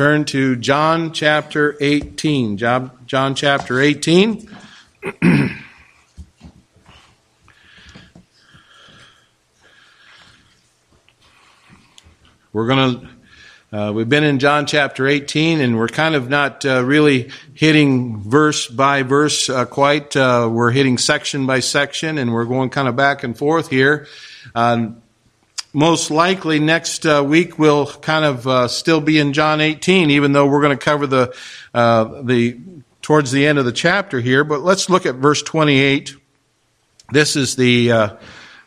turn to John chapter 18. John, chapter 18. We're going to, uh, we've been in John chapter 18 and we're kind of not uh, really hitting verse by verse uh, quite. Uh, we're hitting section by section and we're going kind of back and forth here. Um, most likely next uh, week we'll kind of uh, still be in John 18, even though we're going to cover the uh, the towards the end of the chapter here. But let's look at verse 28. This is the uh,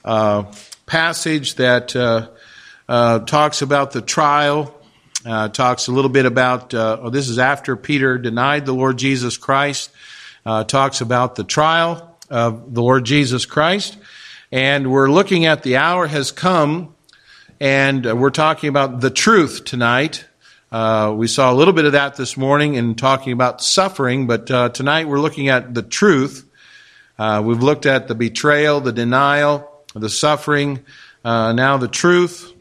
uh, passage that uh, talks about the trial. talks a little bit about. oh, this is after Peter denied the Lord Jesus Christ. talks about the trial of the Lord Jesus Christ. And we're looking at the hour has come, and we're talking about the truth tonight. Uh, we saw a little bit of that this morning in talking about suffering, but uh, tonight we're looking at the truth. Uh, we've looked at the betrayal, the denial, the suffering, uh, now the truth.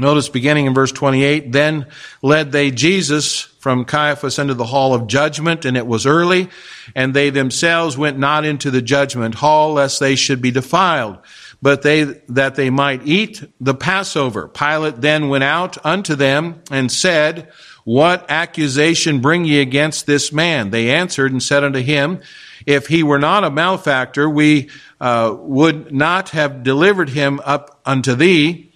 Notice beginning in verse 28, then led they Jesus from Caiaphas into the hall of judgment, and it was early, and they themselves went not into the judgment hall, lest they should be defiled, but they, that they might eat the Passover. Pilate then went out unto them and said, What accusation bring ye against this man? They answered and said unto him, If he were not a malefactor, we uh, would not have delivered him up unto thee.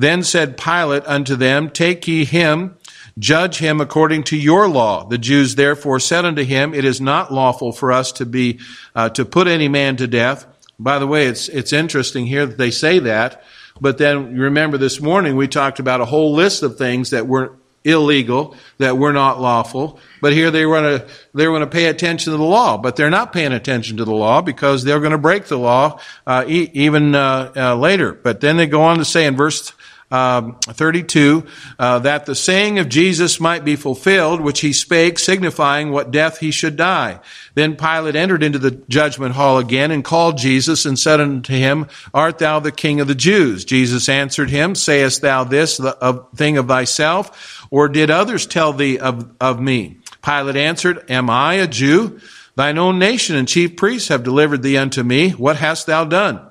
Then said Pilate unto them, Take ye him, judge him according to your law. The Jews therefore said unto him, It is not lawful for us to be uh, to put any man to death. By the way, it's it's interesting here that they say that. But then you remember this morning we talked about a whole list of things that were illegal, that were not lawful. But here they want to they want to pay attention to the law, but they're not paying attention to the law because they're going to break the law uh, e- even uh, uh, later. But then they go on to say in verse um, 32, uh, that the saying of Jesus might be fulfilled, which he spake, signifying what death he should die. Then Pilate entered into the judgment hall again and called Jesus and said unto him, Art thou the king of the Jews? Jesus answered him, Sayest thou this the, thing of thyself, or did others tell thee of, of me? Pilate answered, Am I a Jew? Thine own nation and chief priests have delivered thee unto me. What hast thou done?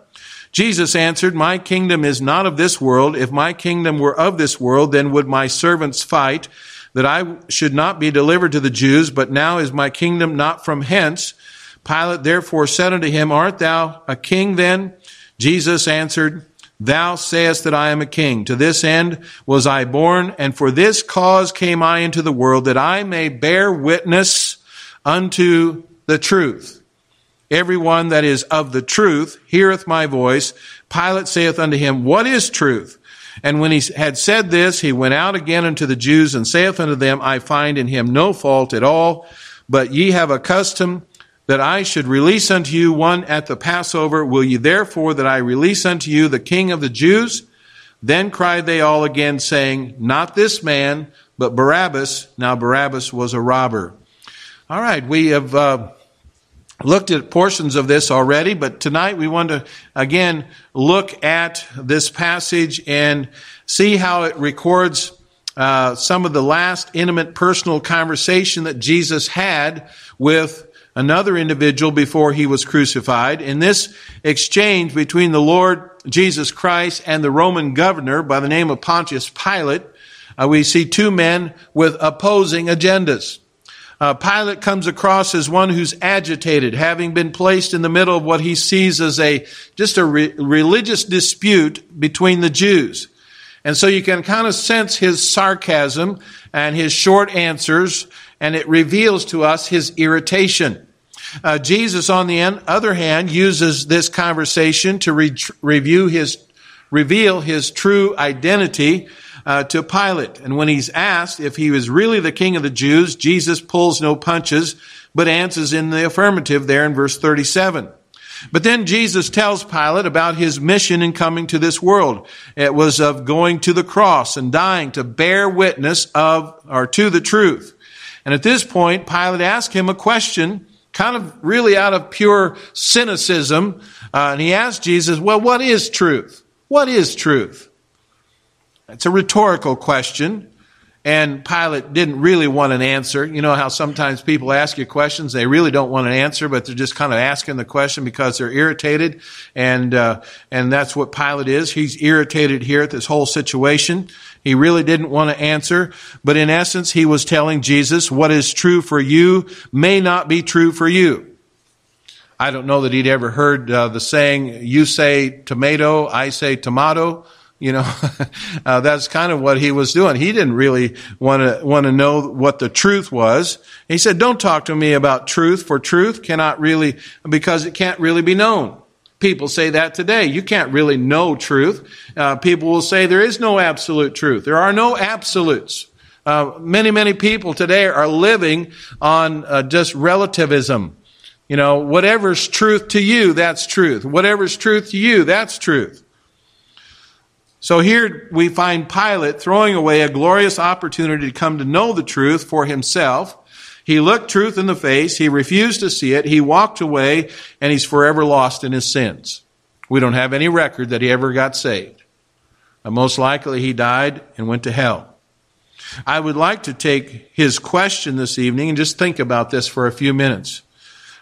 Jesus answered, My kingdom is not of this world. If my kingdom were of this world, then would my servants fight that I should not be delivered to the Jews, but now is my kingdom not from hence. Pilate therefore said unto him, Art thou a king then? Jesus answered, Thou sayest that I am a king. To this end was I born, and for this cause came I into the world, that I may bear witness unto the truth. Everyone that is of the truth heareth my voice. Pilate saith unto him, What is truth? And when he had said this, he went out again unto the Jews and saith unto them, I find in him no fault at all, but ye have a custom that I should release unto you one at the Passover. Will ye therefore that I release unto you the king of the Jews? Then cried they all again, saying, Not this man, but Barabbas. Now Barabbas was a robber. All right, we have. Uh, looked at portions of this already, but tonight we want to again look at this passage and see how it records uh, some of the last intimate personal conversation that Jesus had with another individual before he was crucified. In this exchange between the Lord Jesus Christ and the Roman governor by the name of Pontius Pilate, uh, we see two men with opposing agendas. Uh, Pilate comes across as one who's agitated, having been placed in the middle of what he sees as a just a re- religious dispute between the Jews. And so you can kind of sense his sarcasm and his short answers, and it reveals to us his irritation. Uh, Jesus, on the other hand, uses this conversation to re- review his, reveal his true identity uh, to Pilate. And when he's asked if he was really the king of the Jews, Jesus pulls no punches, but answers in the affirmative there in verse 37. But then Jesus tells Pilate about his mission in coming to this world. It was of going to the cross and dying to bear witness of or to the truth. And at this point, Pilate asked him a question, kind of really out of pure cynicism. Uh, and he asked Jesus, well, what is truth? What is truth? It's a rhetorical question. and Pilate didn't really want an answer. You know how sometimes people ask you questions, they really don't want an answer, but they're just kind of asking the question because they're irritated, and uh, and that's what Pilate is. He's irritated here at this whole situation. He really didn't want to answer, but in essence, he was telling Jesus, "What is true for you may not be true for you." I don't know that he'd ever heard uh, the saying, "You say tomato, I say tomato." You know, uh, that's kind of what he was doing. He didn't really want to want to know what the truth was. He said, "Don't talk to me about truth, for truth cannot really because it can't really be known." People say that today. You can't really know truth. Uh, people will say there is no absolute truth. There are no absolutes. Uh, many, many people today are living on uh, just relativism. You know, whatever's truth to you, that's truth. Whatever's truth to you, that's truth. So here we find Pilate throwing away a glorious opportunity to come to know the truth for himself. He looked truth in the face. He refused to see it. He walked away and he's forever lost in his sins. We don't have any record that he ever got saved. And most likely he died and went to hell. I would like to take his question this evening and just think about this for a few minutes.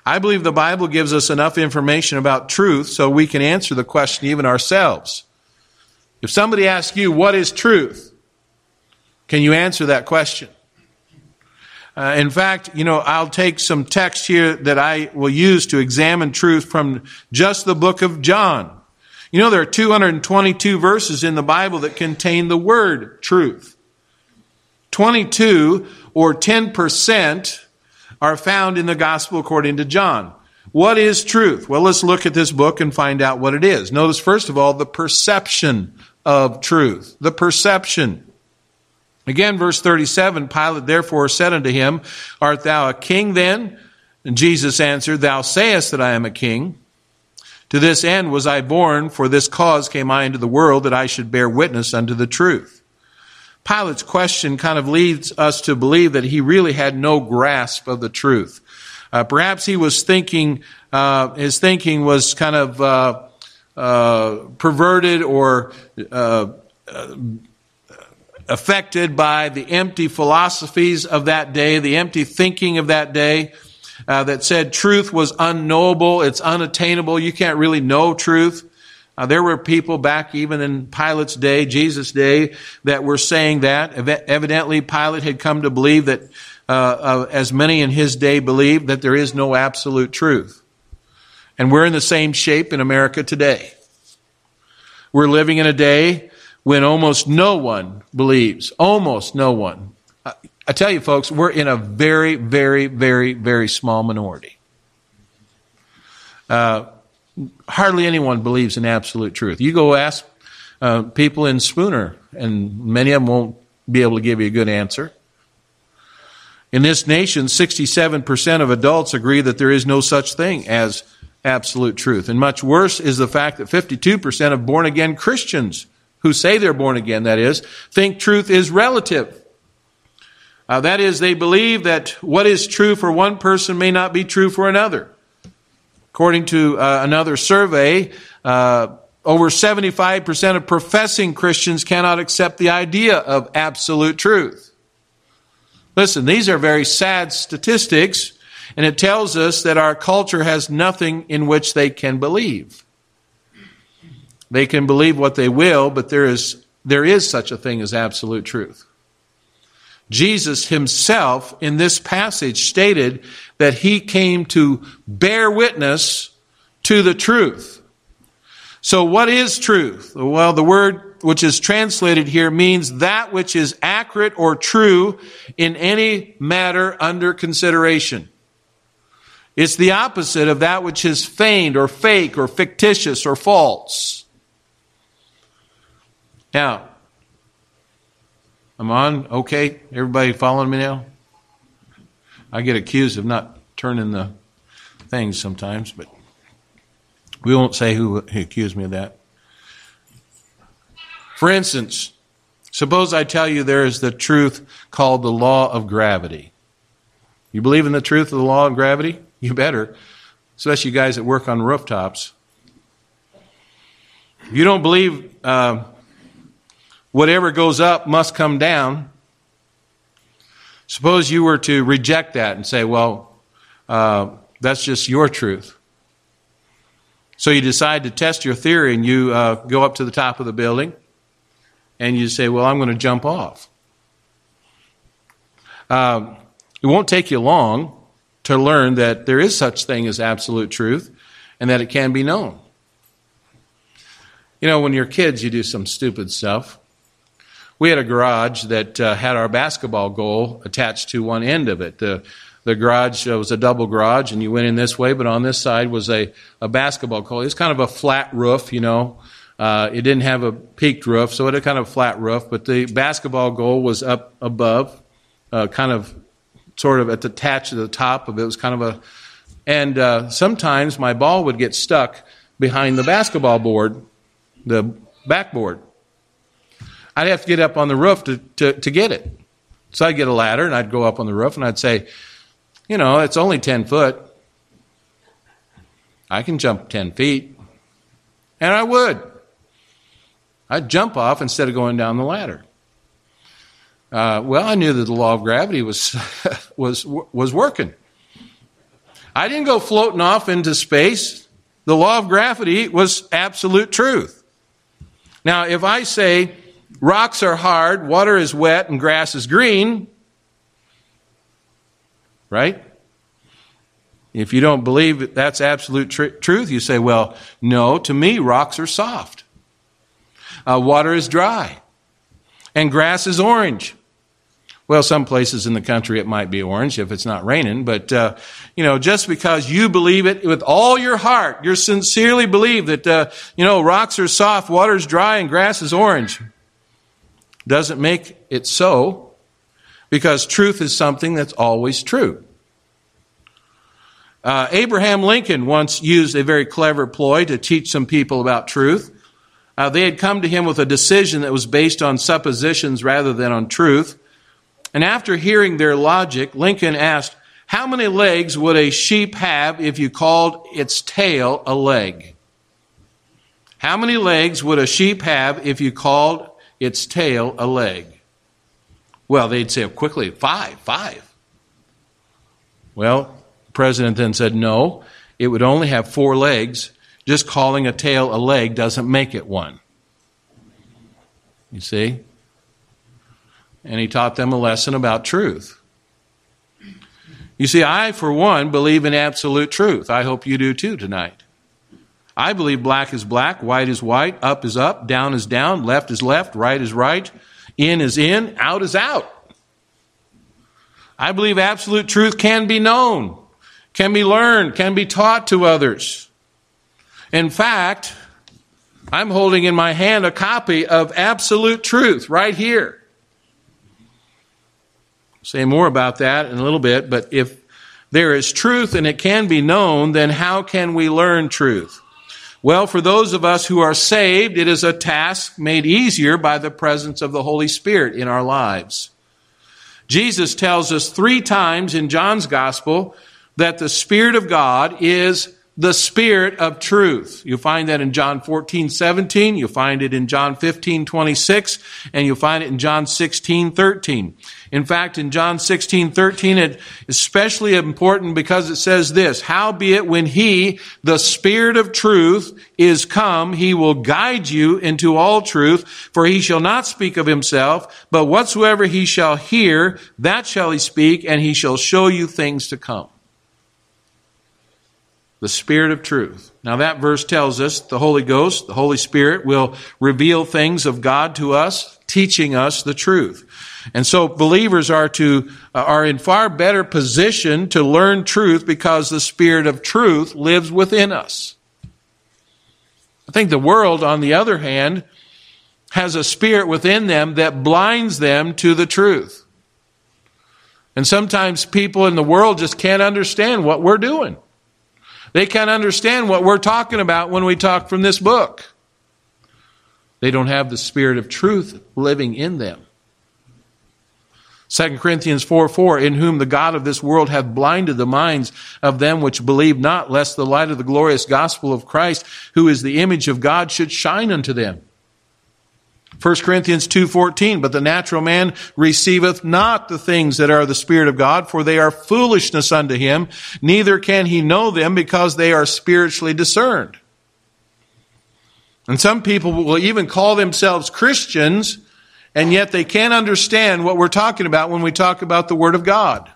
I believe the Bible gives us enough information about truth so we can answer the question even ourselves. If somebody asks you, what is truth? Can you answer that question? Uh, in fact, you know, I'll take some text here that I will use to examine truth from just the book of John. You know, there are 222 verses in the Bible that contain the word truth. 22 or 10% are found in the gospel according to John. What is truth? Well, let's look at this book and find out what it is. Notice, first of all, the perception of truth. The perception. Again, verse 37 Pilate therefore said unto him, Art thou a king then? And Jesus answered, Thou sayest that I am a king. To this end was I born, for this cause came I into the world, that I should bear witness unto the truth. Pilate's question kind of leads us to believe that he really had no grasp of the truth. Uh, perhaps he was thinking, uh, his thinking was kind of uh, uh, perverted or uh, uh, affected by the empty philosophies of that day, the empty thinking of that day. Uh, that said truth was unknowable, it's unattainable, you can't really know truth. Uh, there were people back even in Pilate's day, Jesus' day, that were saying that. Evidently, Pilate had come to believe that, uh, as many in his day believed, that there is no absolute truth. And we're in the same shape in America today. We're living in a day when almost no one believes. Almost no one. I tell you, folks, we're in a very, very, very, very small minority. Uh, hardly anyone believes in absolute truth. You go ask uh, people in Spooner, and many of them won't be able to give you a good answer. In this nation, 67% of adults agree that there is no such thing as absolute truth. And much worse is the fact that 52% of born again Christians who say they're born again, that is, think truth is relative. Uh, that is, they believe that what is true for one person may not be true for another. According to uh, another survey, uh, over 75% of professing Christians cannot accept the idea of absolute truth. Listen, these are very sad statistics and it tells us that our culture has nothing in which they can believe. They can believe what they will, but there is, there is such a thing as absolute truth. Jesus himself in this passage stated that he came to bear witness to the truth. So what is truth? Well, the word which is translated here means that which is accurate or true in any matter under consideration. It's the opposite of that which is feigned or fake or fictitious or false. Now, I'm on. Okay, everybody following me now? I get accused of not turning the things sometimes, but we won't say who accused me of that. For instance, suppose I tell you there is the truth called the law of gravity. You believe in the truth of the law of gravity? You better, especially you guys that work on rooftops. If you don't believe uh, whatever goes up must come down, Suppose you were to reject that and say, well, uh, that's just your truth. So you decide to test your theory and you uh, go up to the top of the building and you say, well, I'm going to jump off. Um, it won't take you long to learn that there is such thing as absolute truth and that it can be known. You know, when you're kids, you do some stupid stuff. We had a garage that uh, had our basketball goal attached to one end of it. The, the garage uh, was a double garage, and you went in this way, but on this side was a, a basketball goal. It was kind of a flat roof, you know. Uh, it didn't have a peaked roof, so it had kind of a flat roof, but the basketball goal was up above, uh, kind of sort of at the attached to the top of it. It was kind of a, and uh, sometimes my ball would get stuck behind the basketball board, the backboard. I'd have to get up on the roof to, to, to get it. So I'd get a ladder and I'd go up on the roof and I'd say, you know, it's only 10 foot. I can jump 10 feet. And I would. I'd jump off instead of going down the ladder. Uh, well, I knew that the law of gravity was, was, was working. I didn't go floating off into space. The law of gravity was absolute truth. Now, if I say rocks are hard, water is wet, and grass is green, right? If you don't believe that's absolute tr- truth, you say, well, no, to me, rocks are soft. Uh, water is dry. And grass is orange. Well, some places in the country it might be orange if it's not raining, but uh, you know, just because you believe it with all your heart, you sincerely believe that uh, you know rocks are soft, water's dry, and grass is orange, doesn't make it so, because truth is something that's always true. Uh, Abraham Lincoln once used a very clever ploy to teach some people about truth. Uh, they had come to him with a decision that was based on suppositions rather than on truth. And after hearing their logic, Lincoln asked, How many legs would a sheep have if you called its tail a leg? How many legs would a sheep have if you called its tail a leg? Well, they'd say quickly, five, five. Well, the president then said, no, it would only have four legs. Just calling a tail a leg doesn't make it one. You see? And he taught them a lesson about truth. You see, I, for one, believe in absolute truth. I hope you do too tonight. I believe black is black, white is white, up is up, down is down, left is left, right is right, in is in, out is out. I believe absolute truth can be known, can be learned, can be taught to others. In fact, I'm holding in my hand a copy of absolute truth right here say more about that in a little bit, but if there is truth and it can be known, then how can we learn truth? Well, for those of us who are saved, it is a task made easier by the presence of the Holy Spirit in our lives. Jesus tells us three times in John's Gospel that the Spirit of God is the Spirit of truth. You find that in John 14, 17. You find it in John 15, 26. And you find it in John 16, 13. In fact, in John 16, 13, it is especially important because it says this, Howbeit when He, the Spirit of truth, is come, He will guide you into all truth, for He shall not speak of Himself, but whatsoever He shall hear, that shall He speak, and He shall show you things to come the Spirit of truth. Now, that verse tells us the Holy Ghost, the Holy Spirit, will reveal things of God to us, teaching us the truth. And so believers are to, uh, are in far better position to learn truth because the Spirit of truth lives within us. I think the world, on the other hand, has a spirit within them that blinds them to the truth. And sometimes people in the world just can't understand what we're doing. They can't understand what we're talking about when we talk from this book. They don't have the spirit of truth living in them. 2 Corinthians 4 4, in whom the God of this world hath blinded the minds of them which believe not, lest the light of the glorious gospel of Christ, who is the image of God, should shine unto them. 1 Corinthians 2:14 but the natural man receiveth not the things that are the spirit of God for they are foolishness unto him neither can he know them because they are spiritually discerned. And some people will even call themselves Christians and yet they can't understand what we're talking about when we talk about the word of God.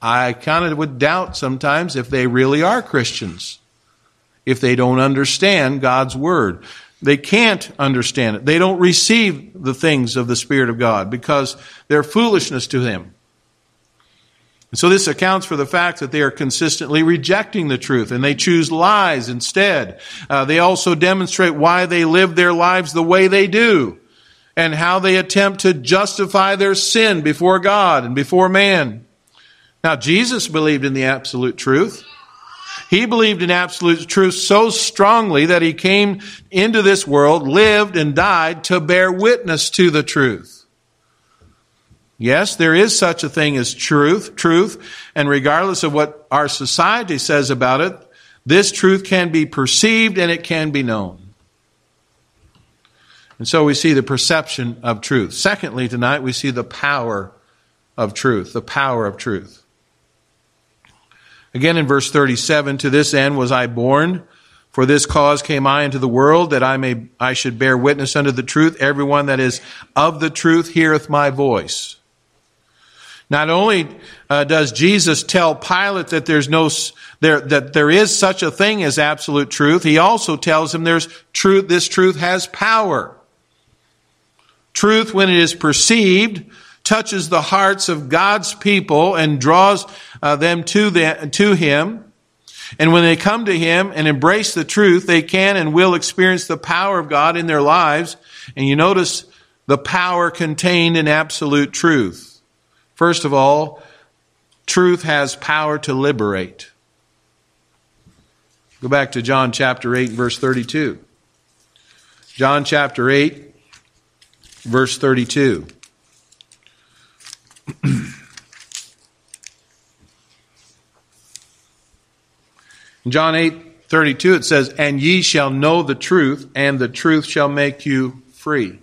I kind of would doubt sometimes if they really are Christians if they don't understand God's word. They can't understand it. They don't receive the things of the Spirit of God because they're foolishness to them. And so this accounts for the fact that they are consistently rejecting the truth and they choose lies instead. Uh, they also demonstrate why they live their lives the way they do and how they attempt to justify their sin before God and before man. Now, Jesus believed in the absolute truth. He believed in absolute truth so strongly that he came into this world, lived, and died to bear witness to the truth. Yes, there is such a thing as truth, truth, and regardless of what our society says about it, this truth can be perceived and it can be known. And so we see the perception of truth. Secondly, tonight we see the power of truth, the power of truth. Again in verse 37, to this end was I born, for this cause came I into the world, that I may, I should bear witness unto the truth. Everyone that is of the truth heareth my voice. Not only uh, does Jesus tell Pilate that there's no, there, that there is such a thing as absolute truth, he also tells him there's truth, this truth has power. Truth, when it is perceived, touches the hearts of God's people and draws uh, them to, to Him. And when they come to Him and embrace the truth, they can and will experience the power of God in their lives. And you notice the power contained in absolute truth. First of all, truth has power to liberate. Go back to John chapter 8, verse 32. John chapter 8, verse 32. In John 8 32, it says, And ye shall know the truth, and the truth shall make you free.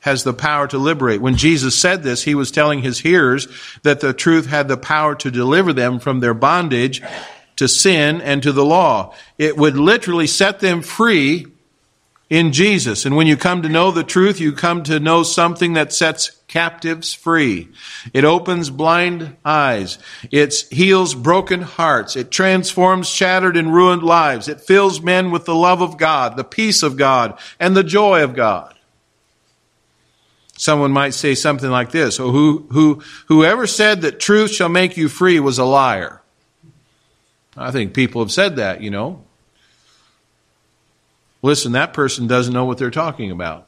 Has the power to liberate. When Jesus said this, he was telling his hearers that the truth had the power to deliver them from their bondage to sin and to the law. It would literally set them free in Jesus. And when you come to know the truth, you come to know something that sets captives free. It opens blind eyes. It heals broken hearts. It transforms shattered and ruined lives. It fills men with the love of God, the peace of God, and the joy of God. Someone might say something like this, oh, who, who, whoever said that truth shall make you free was a liar. I think people have said that, you know. Listen, that person doesn't know what they're talking about.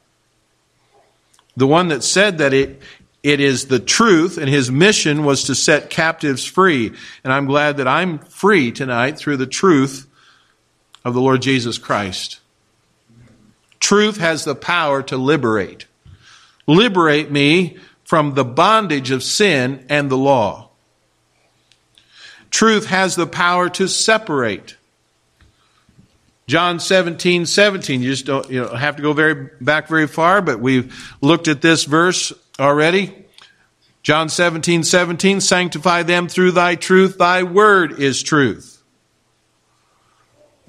The one that said that it, it is the truth and his mission was to set captives free. And I'm glad that I'm free tonight through the truth of the Lord Jesus Christ. Truth has the power to liberate. Liberate me from the bondage of sin and the law. Truth has the power to separate. John 17, 17. You just don't, you don't have to go very back very far, but we've looked at this verse already. John 17, 17, sanctify them through thy truth. Thy word is truth.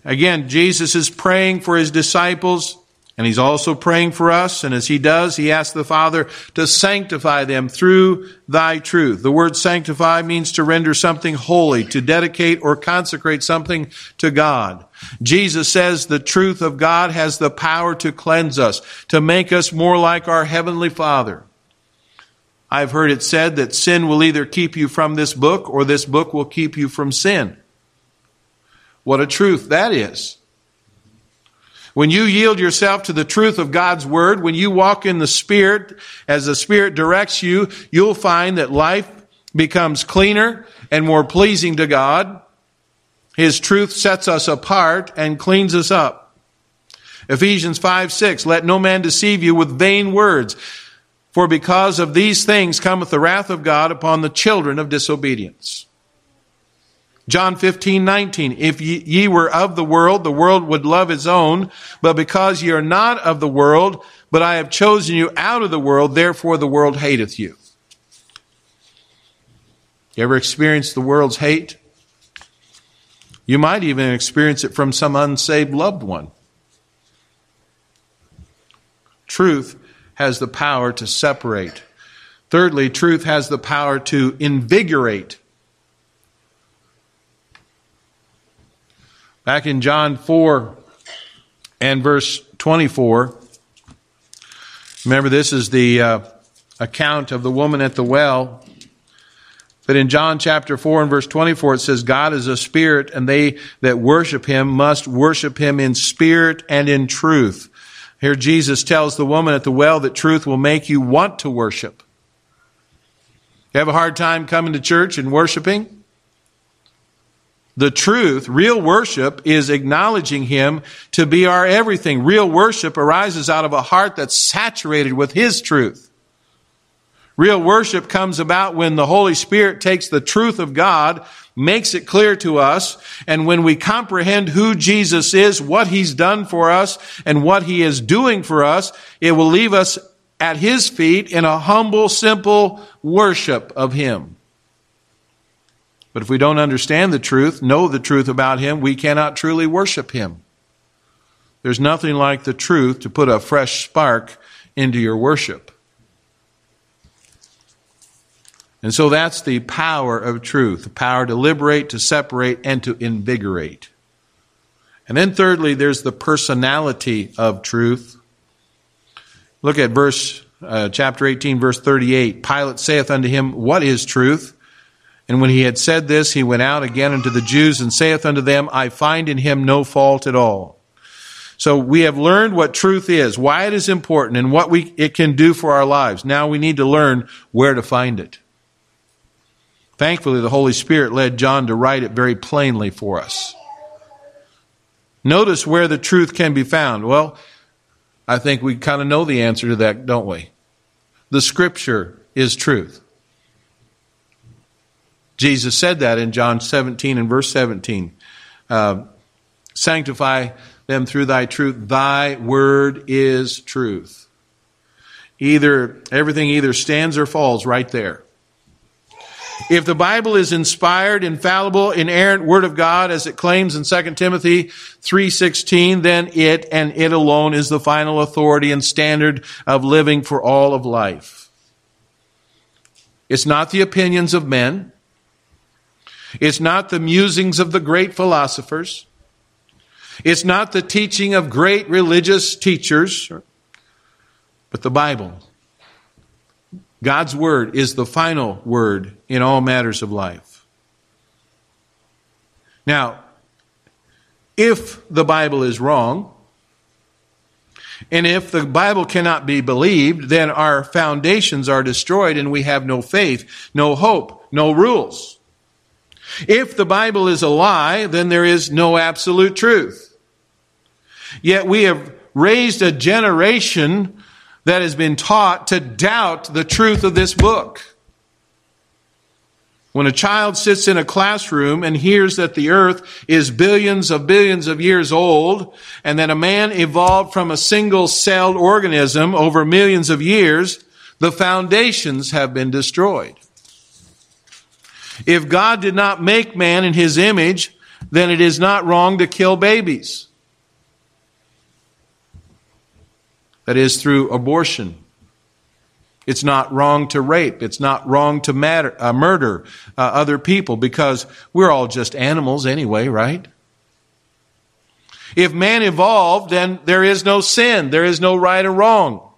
Again, Jesus is praying for his disciples and he's also praying for us. And as he does, he asks the Father to sanctify them through thy truth. The word sanctify means to render something holy, to dedicate or consecrate something to God. Jesus says the truth of God has the power to cleanse us, to make us more like our Heavenly Father. I've heard it said that sin will either keep you from this book or this book will keep you from sin. What a truth that is. When you yield yourself to the truth of God's Word, when you walk in the Spirit, as the Spirit directs you, you'll find that life becomes cleaner and more pleasing to God. His truth sets us apart and cleans us up. Ephesians 5 6, let no man deceive you with vain words, for because of these things cometh the wrath of God upon the children of disobedience. John 15, 19. If ye, ye were of the world, the world would love his own. But because ye are not of the world, but I have chosen you out of the world, therefore the world hateth you. You ever experienced the world's hate? You might even experience it from some unsaved loved one. Truth has the power to separate. Thirdly, truth has the power to invigorate. Back in John 4 and verse 24, remember this is the uh, account of the woman at the well. But in John chapter 4 and verse 24, it says, God is a spirit, and they that worship him must worship him in spirit and in truth. Here Jesus tells the woman at the well that truth will make you want to worship. You have a hard time coming to church and worshiping? The truth, real worship, is acknowledging Him to be our everything. Real worship arises out of a heart that's saturated with His truth. Real worship comes about when the Holy Spirit takes the truth of God, makes it clear to us, and when we comprehend who Jesus is, what He's done for us, and what He is doing for us, it will leave us at His feet in a humble, simple worship of Him. But if we don't understand the truth, know the truth about Him, we cannot truly worship Him. There's nothing like the truth to put a fresh spark into your worship. And so that's the power of truth the power to liberate, to separate, and to invigorate. And then, thirdly, there's the personality of truth. Look at verse, uh, chapter 18, verse 38. Pilate saith unto him, What is truth? And when he had said this, he went out again unto the Jews and saith unto them, I find in him no fault at all. So we have learned what truth is, why it is important, and what we, it can do for our lives. Now we need to learn where to find it. Thankfully, the Holy Spirit led John to write it very plainly for us. Notice where the truth can be found. Well, I think we kind of know the answer to that, don't we? The Scripture is truth. Jesus said that in John 17 and verse 17. Uh, Sanctify them through thy truth. Thy word is truth. Either, everything either stands or falls right there. If the Bible is inspired, infallible, inerrant word of God as it claims in 2 Timothy 3:16, then it and it alone is the final authority and standard of living for all of life. It's not the opinions of men. It's not the musings of the great philosophers. It's not the teaching of great religious teachers, but the Bible. God's word is the final word in all matters of life. Now, if the Bible is wrong, and if the Bible cannot be believed, then our foundations are destroyed and we have no faith, no hope, no rules. If the Bible is a lie, then there is no absolute truth. Yet we have raised a generation that has been taught to doubt the truth of this book. When a child sits in a classroom and hears that the earth is billions of billions of years old and that a man evolved from a single celled organism over millions of years, the foundations have been destroyed. If God did not make man in his image, then it is not wrong to kill babies. That is through abortion. It's not wrong to rape. It's not wrong to matter, uh, murder uh, other people because we're all just animals anyway, right? If man evolved, then there is no sin. There is no right or wrong.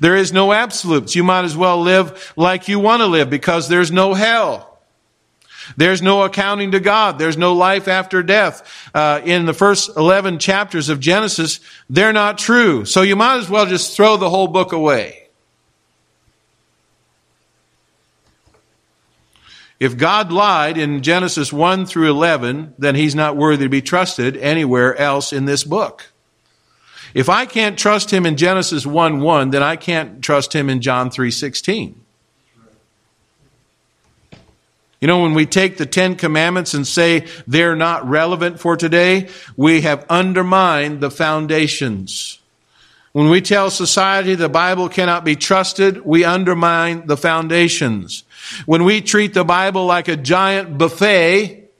There is no absolutes. You might as well live like you want to live because there's no hell. There's no accounting to God. There's no life after death. Uh, in the first 11 chapters of Genesis, they're not true. So you might as well just throw the whole book away. If God lied in Genesis 1 through 11, then he's not worthy to be trusted anywhere else in this book. If I can't trust him in Genesis 1 1, then I can't trust him in John 3 16. You know, when we take the Ten Commandments and say they're not relevant for today, we have undermined the foundations. When we tell society the Bible cannot be trusted, we undermine the foundations. When we treat the Bible like a giant buffet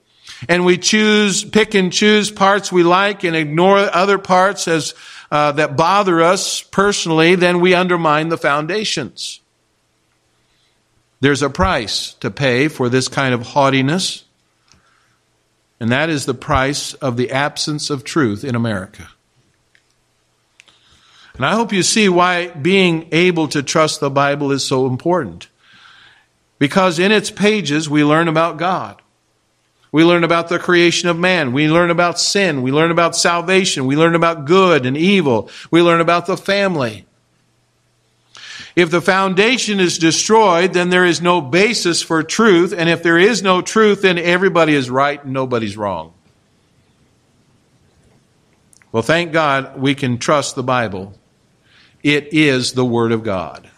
and we choose, pick and choose parts we like and ignore other parts as uh, that bother us personally, then we undermine the foundations. There's a price to pay for this kind of haughtiness, and that is the price of the absence of truth in America. And I hope you see why being able to trust the Bible is so important. Because in its pages, we learn about God. We learn about the creation of man. We learn about sin. We learn about salvation. We learn about good and evil. We learn about the family. If the foundation is destroyed, then there is no basis for truth. And if there is no truth, then everybody is right and nobody's wrong. Well, thank God we can trust the Bible. It is the Word of God.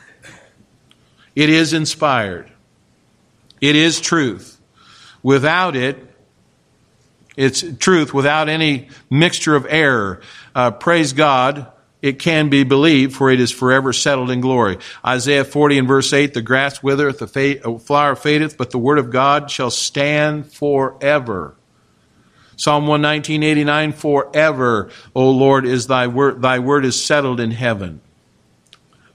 It is inspired. It is truth. Without it, it's truth without any mixture of error. Uh, praise God, it can be believed, for it is forever settled in glory. Isaiah 40 and verse 8, the grass withereth, the uh, flower fadeth, but the word of God shall stand forever. Psalm 119, forever, O Lord, is thy word, thy word is settled in heaven.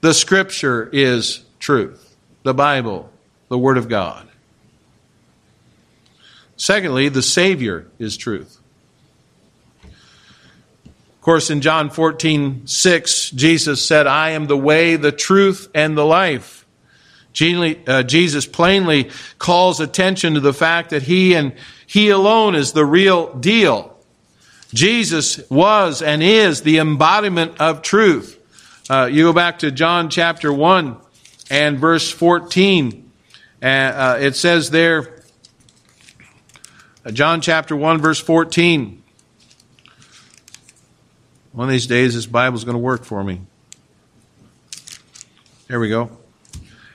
The scripture is truth. The Bible, the word of God. Secondly, the Savior is truth. Course, in John 14, 6, Jesus said, I am the way, the truth, and the life. Uh, Jesus plainly calls attention to the fact that He and He alone is the real deal. Jesus was and is the embodiment of truth. Uh, you go back to John chapter 1 and verse 14. Uh, uh it says there, uh, John chapter 1, verse 14. One of these days, this Bible is going to work for me. There we go.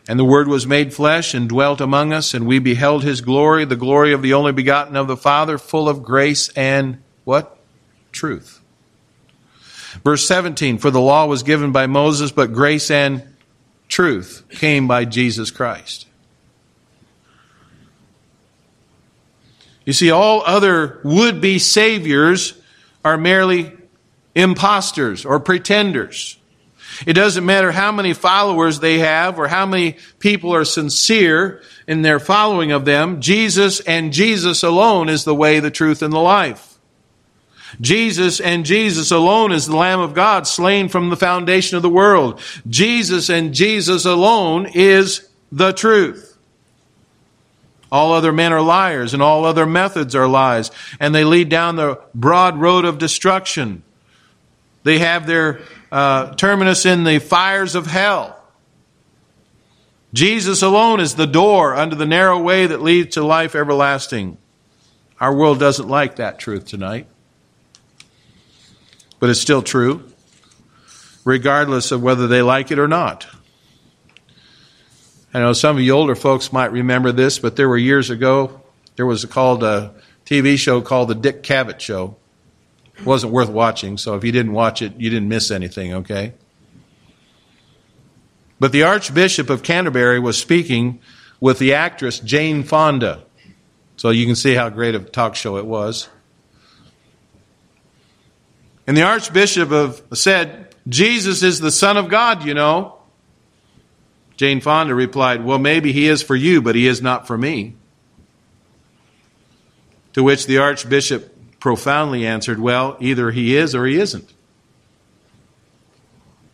And the Word was made flesh and dwelt among us, and we beheld His glory, the glory of the only begotten of the Father, full of grace and what? Truth. Verse 17 For the law was given by Moses, but grace and truth came by Jesus Christ. You see, all other would be saviors are merely imposters or pretenders. It doesn't matter how many followers they have or how many people are sincere in their following of them. Jesus and Jesus alone is the way, the truth, and the life. Jesus and Jesus alone is the Lamb of God slain from the foundation of the world. Jesus and Jesus alone is the truth. All other men are liars, and all other methods are lies, and they lead down the broad road of destruction. They have their uh, terminus in the fires of hell. Jesus alone is the door under the narrow way that leads to life everlasting. Our world doesn't like that truth tonight, but it's still true, regardless of whether they like it or not. I know some of you older folks might remember this, but there were years ago, there was a called a TV show called The Dick Cavett Show. It wasn't worth watching, so if you didn't watch it, you didn't miss anything, okay? But the Archbishop of Canterbury was speaking with the actress Jane Fonda. So you can see how great a talk show it was. And the Archbishop of, said, Jesus is the Son of God, you know. Jane Fonda replied, Well, maybe he is for you, but he is not for me. To which the Archbishop profoundly answered, Well, either he is or he isn't.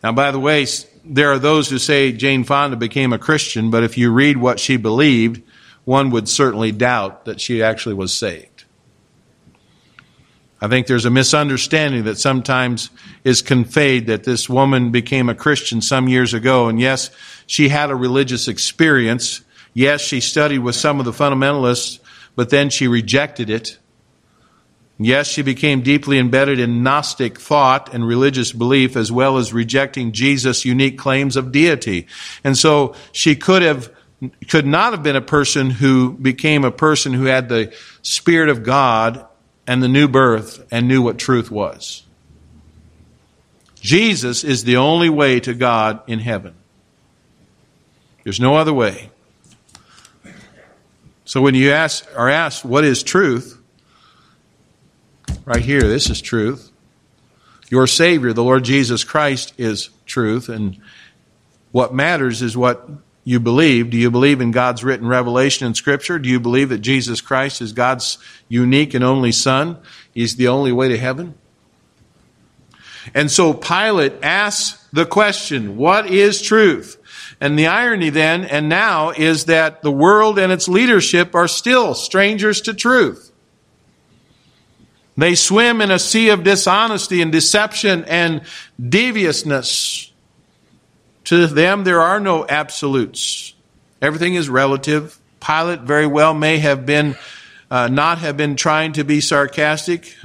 Now, by the way, there are those who say Jane Fonda became a Christian, but if you read what she believed, one would certainly doubt that she actually was saved. I think there's a misunderstanding that sometimes is conveyed that this woman became a Christian some years ago, and yes, she had a religious experience. Yes, she studied with some of the fundamentalists, but then she rejected it. Yes, she became deeply embedded in Gnostic thought and religious belief, as well as rejecting Jesus' unique claims of deity. And so she could have could not have been a person who became a person who had the Spirit of God and the new birth and knew what truth was. Jesus is the only way to God in heaven. There's no other way. So when you ask, are asked, what is truth? Right here, this is truth. Your Savior, the Lord Jesus Christ, is truth. And what matters is what you believe. Do you believe in God's written revelation in Scripture? Do you believe that Jesus Christ is God's unique and only Son? He's the only way to heaven? And so Pilate asks the question, what is truth? And the irony then and now is that the world and its leadership are still strangers to truth. They swim in a sea of dishonesty and deception and deviousness. To them, there are no absolutes. Everything is relative. Pilate very well may have been, uh, not have been trying to be sarcastic,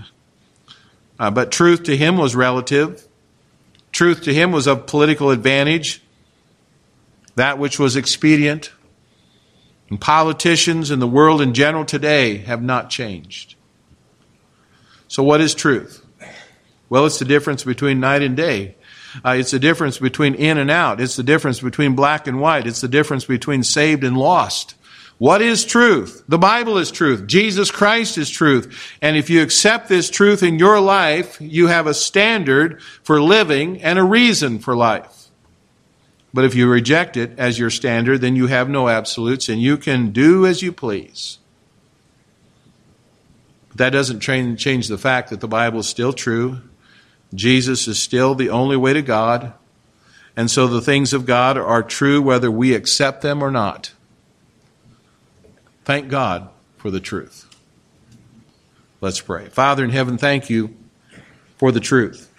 uh, but truth to him was relative. Truth to him was of political advantage that which was expedient. And politicians and the world in general today have not changed. So, what is truth? Well, it's the difference between night and day. Uh, it's the difference between in and out. It's the difference between black and white. It's the difference between saved and lost. What is truth? The Bible is truth. Jesus Christ is truth. And if you accept this truth in your life, you have a standard for living and a reason for life. But if you reject it as your standard, then you have no absolutes and you can do as you please. That doesn't change the fact that the Bible is still true. Jesus is still the only way to God. And so the things of God are true whether we accept them or not. Thank God for the truth. Let's pray. Father in heaven, thank you for the truth.